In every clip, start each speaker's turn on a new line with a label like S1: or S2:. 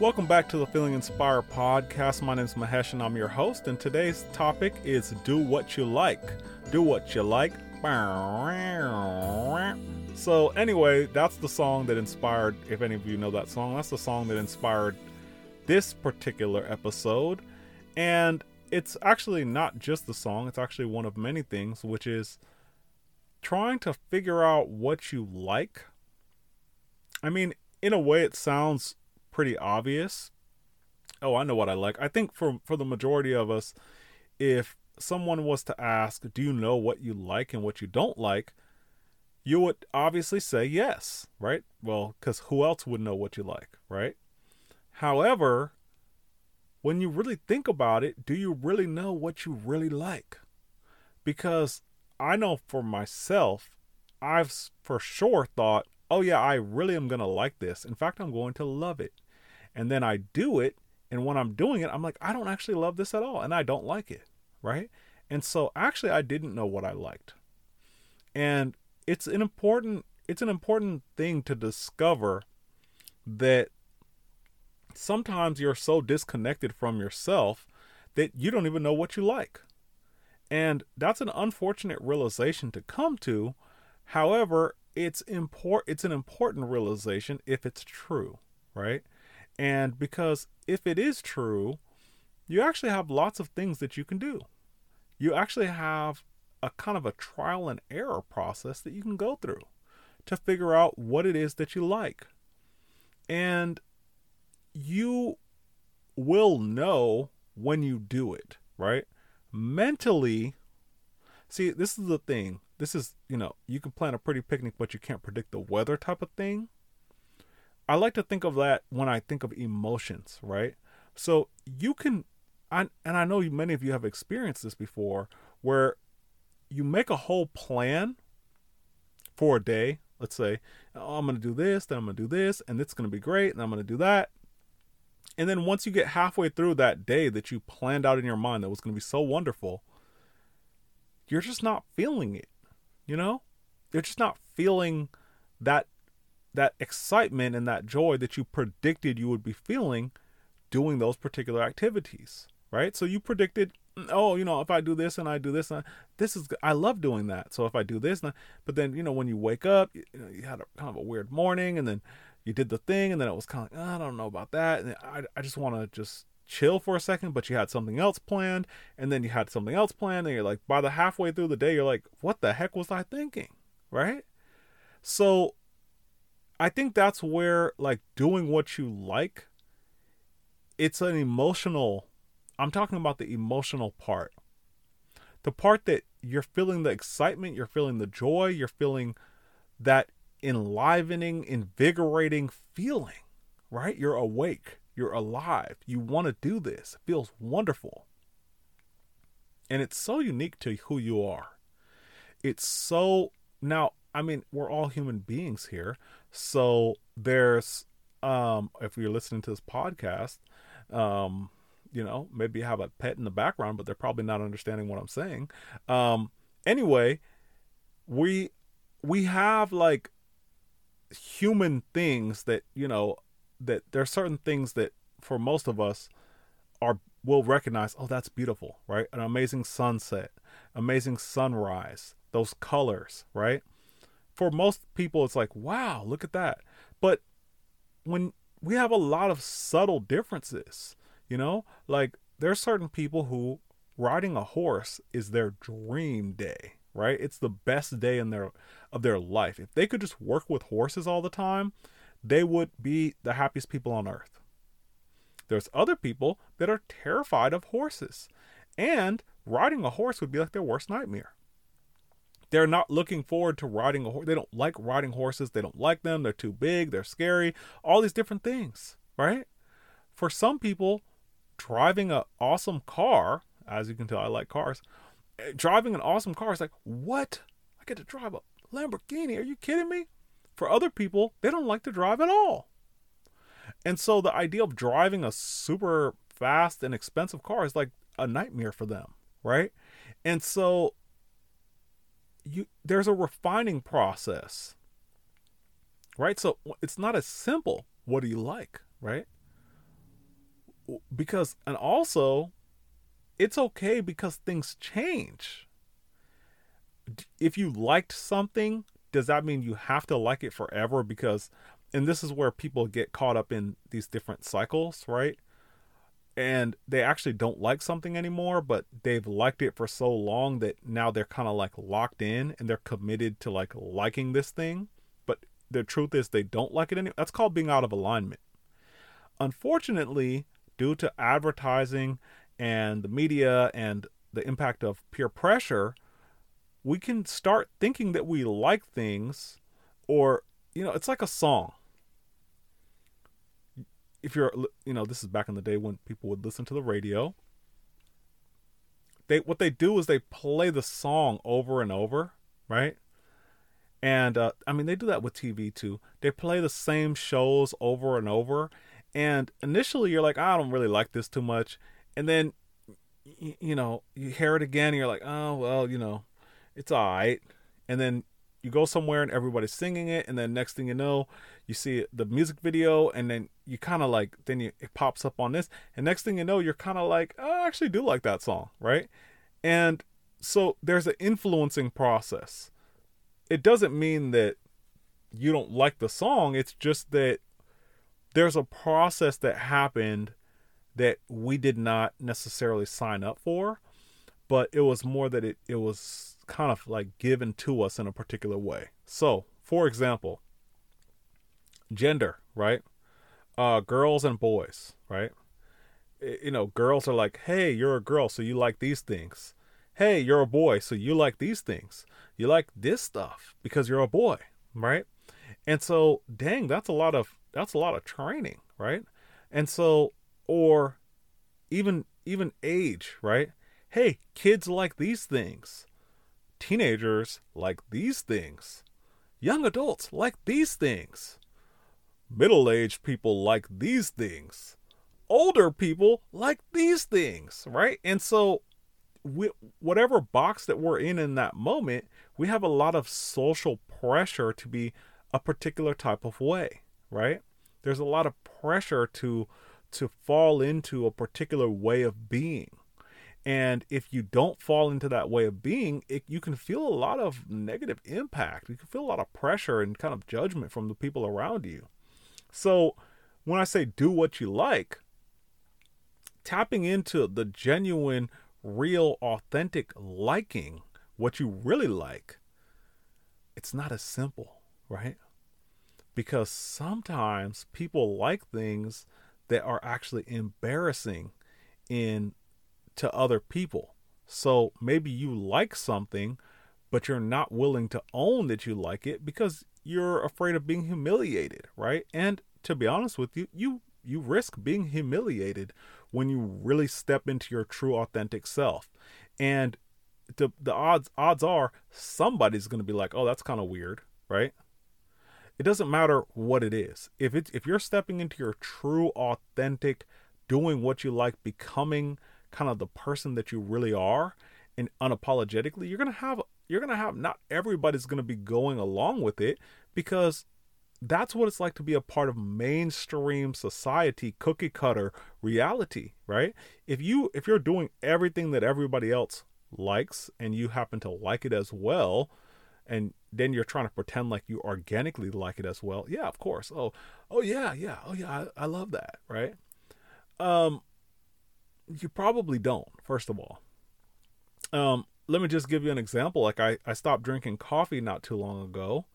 S1: Welcome back to the Feeling Inspired podcast. My name is Mahesh and I'm your host. And today's topic is Do What You Like. Do What You Like. So, anyway, that's the song that inspired, if any of you know that song, that's the song that inspired this particular episode. And it's actually not just the song, it's actually one of many things, which is trying to figure out what you like. I mean, in a way, it sounds pretty obvious. Oh, I know what I like. I think for for the majority of us, if someone was to ask, "Do you know what you like and what you don't like?" you would obviously say yes, right? Well, cuz who else would know what you like, right? However, when you really think about it, do you really know what you really like? Because I know for myself, I've for sure thought, oh yeah, I really am going to like this. In fact, I'm going to love it and then I do it. And when I'm doing it, I'm like, I don't actually love this at all. And I don't like it. Right. And so actually, I didn't know what I liked. And it's an important, it's an important thing to discover that sometimes you're so disconnected from yourself that you don't even know what you like. And that's an unfortunate realization to come to. However, it's import it's an important realization if it's true, right? And because if it is true, you actually have lots of things that you can do. You actually have a kind of a trial and error process that you can go through to figure out what it is that you like. And you will know when you do it, right? Mentally, see, this is the thing. This is, you know, you can plan a pretty picnic, but you can't predict the weather type of thing. I like to think of that when I think of emotions, right? So you can, I, and I know many of you have experienced this before, where you make a whole plan for a day. Let's say, oh, I'm going to do this, then I'm going to do this, and it's going to be great, and I'm going to do that. And then once you get halfway through that day that you planned out in your mind that was going to be so wonderful, you're just not feeling it. You know? You're just not feeling that that excitement and that joy that you predicted you would be feeling doing those particular activities, right? So you predicted, mm, oh, you know, if I do this and I do this, and I, this is I love doing that. So if I do this, I, but then you know when you wake up, you, know, you had a kind of a weird morning, and then you did the thing, and then it was kind of like, oh, I don't know about that, and I I just want to just chill for a second, but you had something else planned, and then you had something else planned, and you're like, by the halfway through the day, you're like, what the heck was I thinking, right? So I think that's where like doing what you like it's an emotional I'm talking about the emotional part. The part that you're feeling the excitement, you're feeling the joy, you're feeling that enlivening, invigorating feeling, right? You're awake, you're alive, you want to do this. It feels wonderful. And it's so unique to who you are. It's so now I mean, we're all human beings here. So there's um if you're listening to this podcast, um, you know, maybe you have a pet in the background, but they're probably not understanding what I'm saying. Um anyway, we we have like human things that, you know, that there are certain things that for most of us are will recognize, oh, that's beautiful, right? An amazing sunset, amazing sunrise, those colors, right? For most people it's like wow look at that. But when we have a lot of subtle differences you know like there's certain people who riding a horse is their dream day right? It's the best day in their of their life. If they could just work with horses all the time they would be the happiest people on earth. There's other people that are terrified of horses and riding a horse would be like their worst nightmare they're not looking forward to riding a horse. They don't like riding horses. They don't like them. They're too big. They're scary. All these different things, right? For some people, driving an awesome car, as you can tell, I like cars. Eh, driving an awesome car is like, what? I get to drive a Lamborghini. Are you kidding me? For other people, they don't like to drive at all. And so the idea of driving a super fast and expensive car is like a nightmare for them, right? And so you there's a refining process right so it's not as simple what do you like right because and also it's okay because things change. If you liked something, does that mean you have to like it forever because and this is where people get caught up in these different cycles, right? And they actually don't like something anymore, but they've liked it for so long that now they're kind of like locked in and they're committed to like liking this thing. But the truth is they don't like it anymore. That's called being out of alignment. Unfortunately, due to advertising and the media and the impact of peer pressure, we can start thinking that we like things or you know, it's like a song if you're you know this is back in the day when people would listen to the radio. They what they do is they play the song over and over right? And uh, i mean they do that with tv too. They play the same shows over and over. And initially you're like i don't really like this too much. And then you, know you hear it again and you're like oh well you know it's all right. And then you go somewhere and everybody's singing it and then next thing you know you see the music video and then you kind of like then you, it pops up on this and next thing you know you're kind of like oh, i actually do like that song right? And so there's an influencing process. It doesn't mean that you don't like the song it's just that there's a process that happened that we did not necessarily sign up for but it was more that it, it was kind of like given to us in a particular way. So, for example, gender, right? Uh, girls and boys, right? You know, girls are like, hey, you're a girl, so you like these things. Hey, you're a boy, so you like these things. You like this stuff because you're a boy, right? And so, dang, that's a lot of that's a lot of training, right? And so, or even even age, right? Hey, kids like these things. Teenagers like these things. Young adults like these things. Middle aged people like these things. Older people like these things, right? And so, we, whatever box that we're in in that moment, we have a lot of social pressure to be a particular type of way, right? There's a lot of pressure to to fall into a particular way of being and if you don't fall into that way of being, it, you can feel a lot of negative impact. You can feel a lot of pressure and kind of judgment from the people around you. So, when I say do what you like, tapping into the genuine, real, authentic liking, what you really like, it's not as simple, right? Because sometimes people like things that are actually embarrassing in to other people. So maybe you like something, but you're not willing to own that you like it because you're afraid of being humiliated, right? And to be honest with you, you you risk being humiliated when you really step into your true authentic self. And the the odds odds are somebody's going to be like, "Oh, that's kind of weird," right? It doesn't matter what it is. If it's if you're stepping into your true authentic doing what you like, becoming kind of the person that you really are and unapologetically you're going to have you're going to have not everybody's going to be going along with it because that's what it's like to be a part of mainstream society cookie cutter reality right? If you if you're doing everything that everybody else likes and you happen to like it as well and then you're trying to pretend like you organically like it as well yeah of course. Oh oh yeah yeah oh yeah i, I love that right? Um you probably don't, first of all. Um, let me just give you an example. Like I, I stopped drinking coffee not too long ago.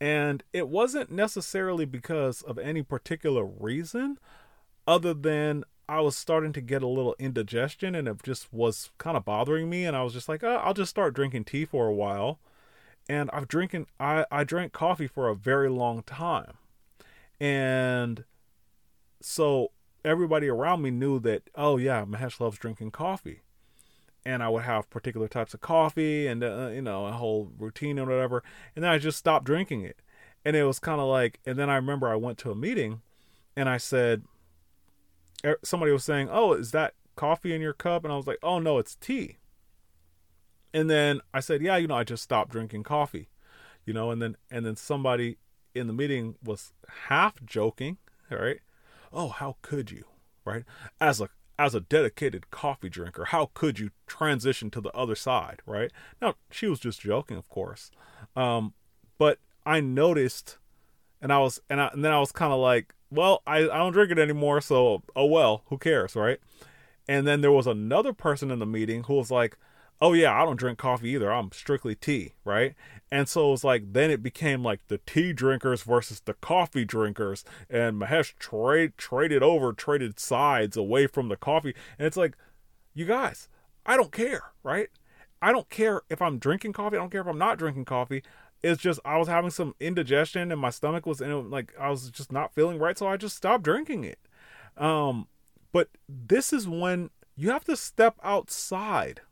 S1: And it wasn't necessarily because of any particular reason other than I was starting to get a little indigestion and it just was kind of bothering me. And I was just like, oh, I'll just start drinking tea for a while. And I've drinking I, I drank coffee for a very long time. And so everybody around me knew that, oh yeah, Mahesh loves drinking coffee. And I would have particular types of coffee and, uh, you know, a whole routine and whatever. And then I just stopped drinking it. And it was kind of like, and then I remember I went to a meeting and I said, somebody was saying, oh, is that coffee in your cup? And I was like, oh no, it's tea. And then I said, yeah, you know, I just stopped drinking coffee, you know, and then, and then somebody in the meeting was half joking, all right? Oh, how could you? right? As a as a dedicated coffee drinker, how could you transition to the other side, right? Now, she was just joking, of course. Um, but I noticed and I was and, I, and then I was kind of like, well, I, I don't drink it anymore, so oh well, who cares, right? And then there was another person in the meeting who was like, oh yeah, I don't drink coffee either. I'm strictly tea, right? And so it was like then it became like the tea drinkers versus the coffee drinkers, and Mahesh trade traded over, traded sides away from the coffee, and it's like, you guys, I don't care, right? I don't care if I'm drinking coffee. I don't care if I'm not drinking coffee. It's just I was having some indigestion and my stomach was in like I was just not feeling right, so I just stopped drinking it. Um, but this is when you have to step outside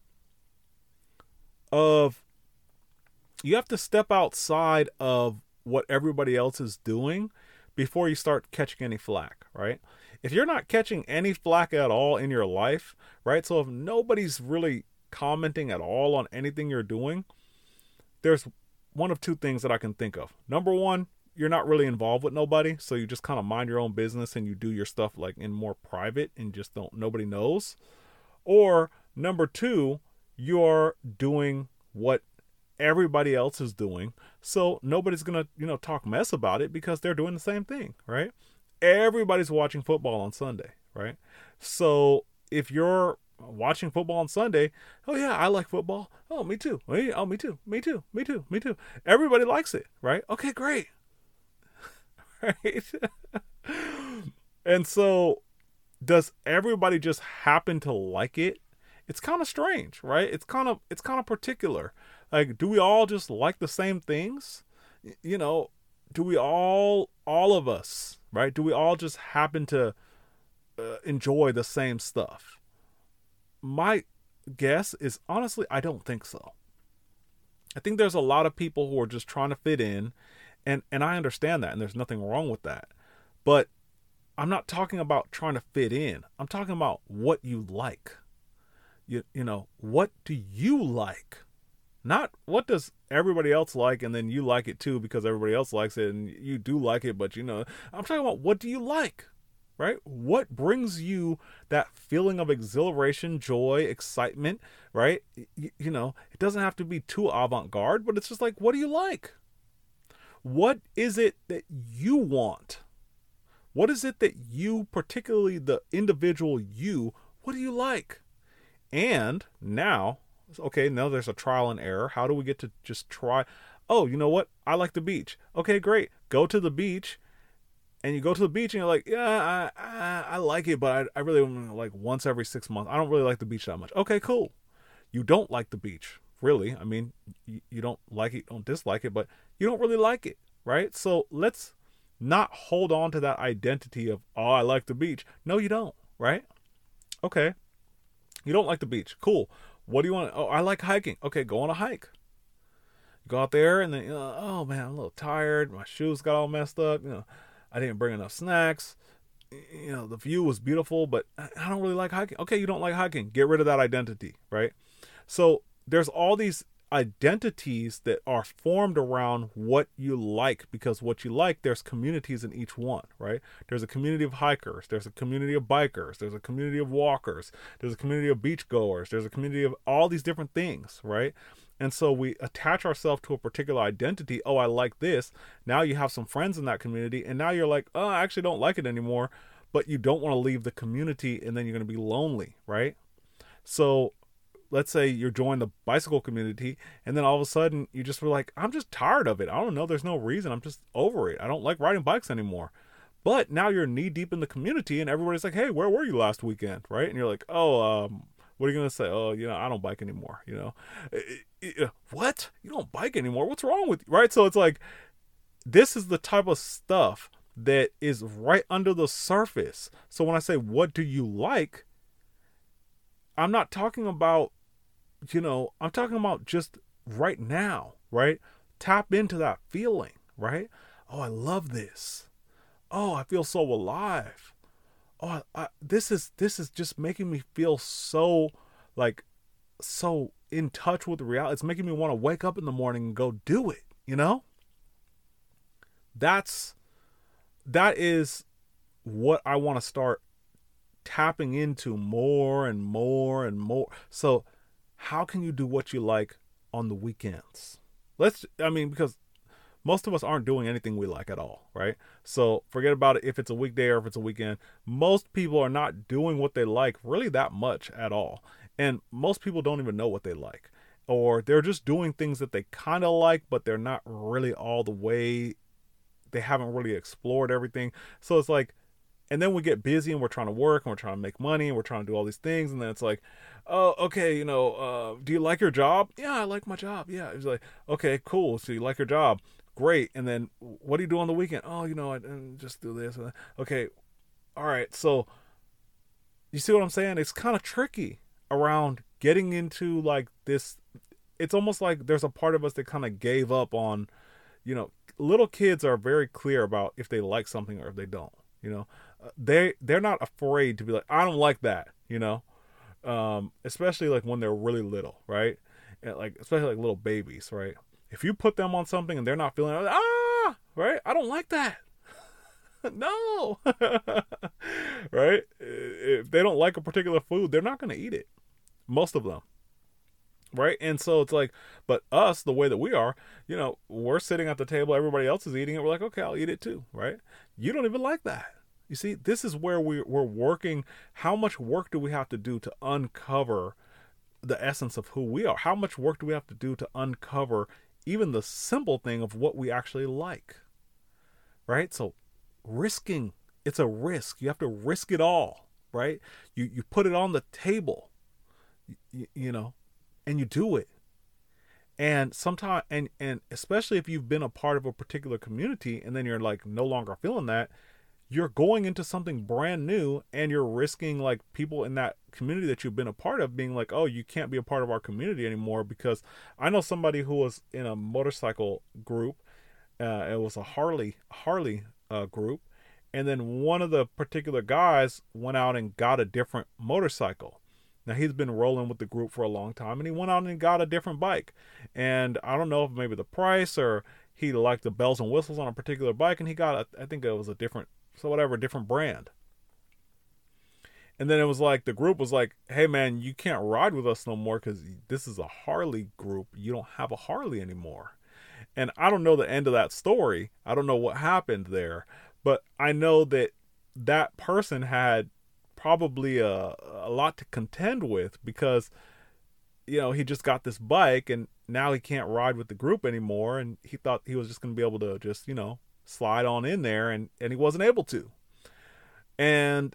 S1: of you have to step outside of what everybody else is doing before you start catching any flack, right? If you're not catching any flack at all in your life, right? So if nobody's really commenting at all on anything you're doing, there's one of two things that I can think of. Number one, you're not really involved with nobody, so you just kind of mind your own business and you do your stuff like in more private and just don't nobody knows. Or number two, you're doing what everybody else is doing, so nobody's gonna you know talk mess about it because they're doing the same thing, right? Everybody's watching football on Sunday, right? So if you're watching football on Sunday. Oh yeah, I like football. Oh, me too. Oh, oh me too. Me too. Me too. Me too. Everybody likes it, right? Okay, great. right? and so does everybody just happen to like it? It's kind of strange, right? It's kind of it's kind of particular. Like do we all just like the same things? You know, do we all all of us, right? Do we all just happen to uh, enjoy the same stuff? my guess is honestly, I don't think so. I think there's a lot of people who are just trying to fit in, and and I understand that, and there's nothing wrong with that. But I'm not talking about trying to fit in. I'm talking about what you like. You you know, what do you like? Not what does everybody else like and then you like it too because everybody else likes it and you do like it, but you know, I'm talking about what do you like? right? What brings you that feeling of exhilaration, joy, excitement, right? You, you know, it doesn't have to be too avant garde, but it's just like, what do you like? What is it that you want? What is it that you, particularly the individual you, what do you like? And now, okay, now there's a trial and error. How do we get to just try? Oh, you know what? I like the beach. Okay, great. Go to the beach and you go to the beach and you're like, yeah, I, I, I like it, but I, I really like once every six months. I don't really like the beach that much. Okay, cool. You don't like the beach, really. I mean, you, you don't like it, don't dislike it, but you don't really like it, right? So let's not hold on to that identity of, oh, I like the beach. No, you don't, right? Okay. You don't like the beach. Cool. What do you want? Oh, I like hiking. Okay, go on a hike. go out there and then, uh, oh man, I'm a little tired. My shoes got all messed up. You know, I didn't bring enough snacks. You know, the view was beautiful, but I don't really like hiking. Okay, you don't like hiking. Get rid of that identity, right? So there's all these identities that are formed around what you like because what you like there's communities in each one right there's a community of hikers there's a community of bikers there's a community of walkers there's a community of beach goers there's a community of all these different things right and so we attach ourselves to a particular identity. Oh, I like this. Now you have some friends in that community, and now you're like, oh, I actually don't like it anymore. But you don't want to leave the community, and then you're going to be lonely, right? So let's say you're joining the bicycle community, and then all of a sudden you just were like, I'm just tired of it. I don't know. There's no reason. I'm just over it. I don't like riding bikes anymore. But now you're knee deep in the community, and everybody's like, "Hey, where were you last weekend?" Right? And you're like, "Oh, um, what are you gonna say? Oh, you know, I don't bike anymore. You know, what? You don't bike anymore? What's wrong with you? Right? So it's like this is the type of stuff that is right under the surface. So when I say what do you like, I'm not talking about, you know, I'm talking about just right now, right? Tap into that feeling, right? Oh, I love this. Oh, I feel so alive oh, I, this is this is just making me feel so like so in touch with reality. It's making me want to wake up in the morning and go do it. You know. That's that is what I want to start tapping into more and more and more. So, how can you do what you like on the weekends? Let's, I mean, because most of us aren't doing anything we like at all, right? So forget about it if it's a weekday or if it's a weekend. Most people are not doing what they like really that much at all. And most people don't even know what they like. Or they're just doing things that they kind of like, but they're not really all the way, they haven't really explored everything. So it's like, and then we get busy and we're trying to work and we're trying to make money and we're trying to do all these things. And then it's like oh okay you know uh, do you like your job? Yeah i like my job. Yeah. It's like okay cool. So you like your job. Great. And then what do you do on the weekend? Oh you know i, just do this okay. All right. So you see what i'm saying? It's kind of tricky around getting into like this it's almost like there's a part of us that kind of gave up on you know little kids are very clear about if they like something or if they don't you know they they're not afraid to be like I don't like that, you know, um, especially like when they're really little, right? And like especially like little babies, right? If you put them on something and they're not feeling it, ah, right? I don't like that. no, right? If they don't like a particular food, they're not going to eat it. Most of them, right? And so it's like, but us, the way that we are, you know, we're sitting at the table, everybody else is eating it. We're like, okay, I'll eat it too, right? You don't even like that you see, this is where we, we're working. How much work do we have to do to uncover the essence of who we are? How much work do we have to do to uncover even the simple thing of what we actually like? Right? So, risking, it's a risk. You have to risk it all, right? You, you put it on the table, you, you know, and you do it and sometimes and and especially if you've been a part of a particular community and then you're like no longer feeling that you're going into something brand new and you're risking like people in that community that you've been a part of being like, oh, you can't be a part of our community anymore because I know somebody who was in a motorcycle group. Uh, it was a Harley Harley uh, group, and then one of the particular guys went out and got a different motorcycle. Now he's been rolling with the group for a long time, and he went out and got a different bike. And I don't know if maybe the price or he liked the bells and whistles on a particular bike, and he got a, I think it was a different so whatever, different brand. And then it was like the group was like, "Hey man, you can't ride with us no more because this is a Harley group. You don't have a Harley anymore." And I don't know the end of that story. I don't know what happened there, but I know that that person had probably a a lot to contend with because you know he just got this bike and now he can't ride with the group anymore and he thought he was just going to be able to just you know slide on in there and and he wasn't able to. And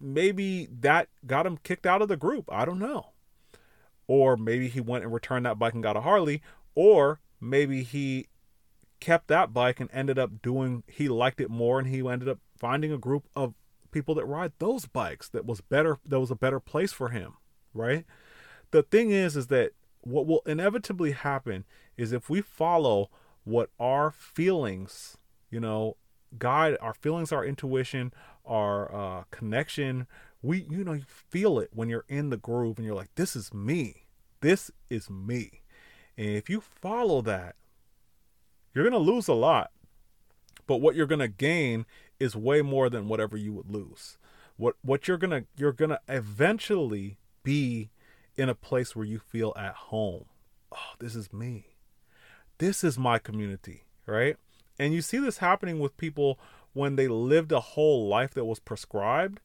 S1: maybe that got him kicked out of the group. I don't know. Or maybe he went and returned that bike and got a harley or maybe he kept that bike and ended up doing he liked it more and he ended up finding a group of people that ride those bikes that was better that was a better place for him right? The thing is is that what will inevitably happen is if we follow what our feelings, you know, guide our feelings, our intuition, our uh, connection. We, you know, you feel it when you're in the groove and you're like, this is me. This is me. And if you follow that, you're going to lose a lot. But what you're going to gain is way more than whatever you would lose. What what you're going to you're going to eventually be in a place where you feel at home. Oh, this is me this is my community, right? And you see this happening with people when they lived a whole life that was prescribed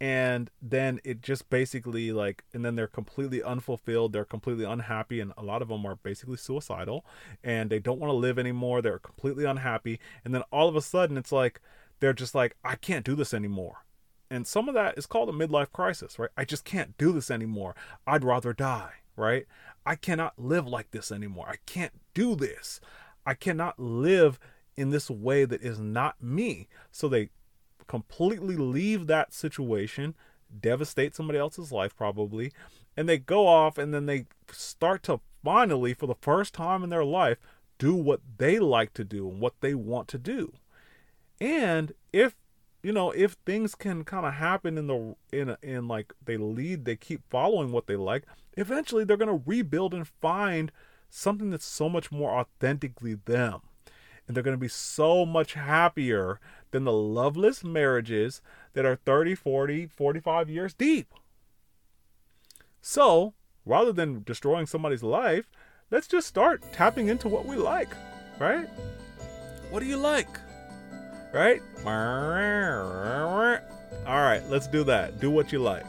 S1: and then it just basically like and then they're completely unfulfilled they're completely unhappy and a lot of them are basically suicidal and they don't want to live anymore they're completely unhappy and then all of a sudden it's like they're just like i can't do this anymore. And some of that is called a midlife crisis right? I just can't do this anymore. I'd rather die right I cannot live like this anymore. I can't do this. I cannot live in this way that is not me. So they completely leave that situation, devastate somebody else's life probably, and they go off and then they start to finally, for the first time in their life, do what they like to do and what they want to do. And if you know, if things can kind of happen in the in in like they lead, they keep following what they like, eventually they're going to rebuild and find something that's so much more authentically them. And they're going to be so much happier than the loveless marriages that are 30, 40, 45 years deep. So, rather than destroying somebody's life, let's just start tapping into what we like, right? What do you like? Right? All right, let's do that. Do what you like.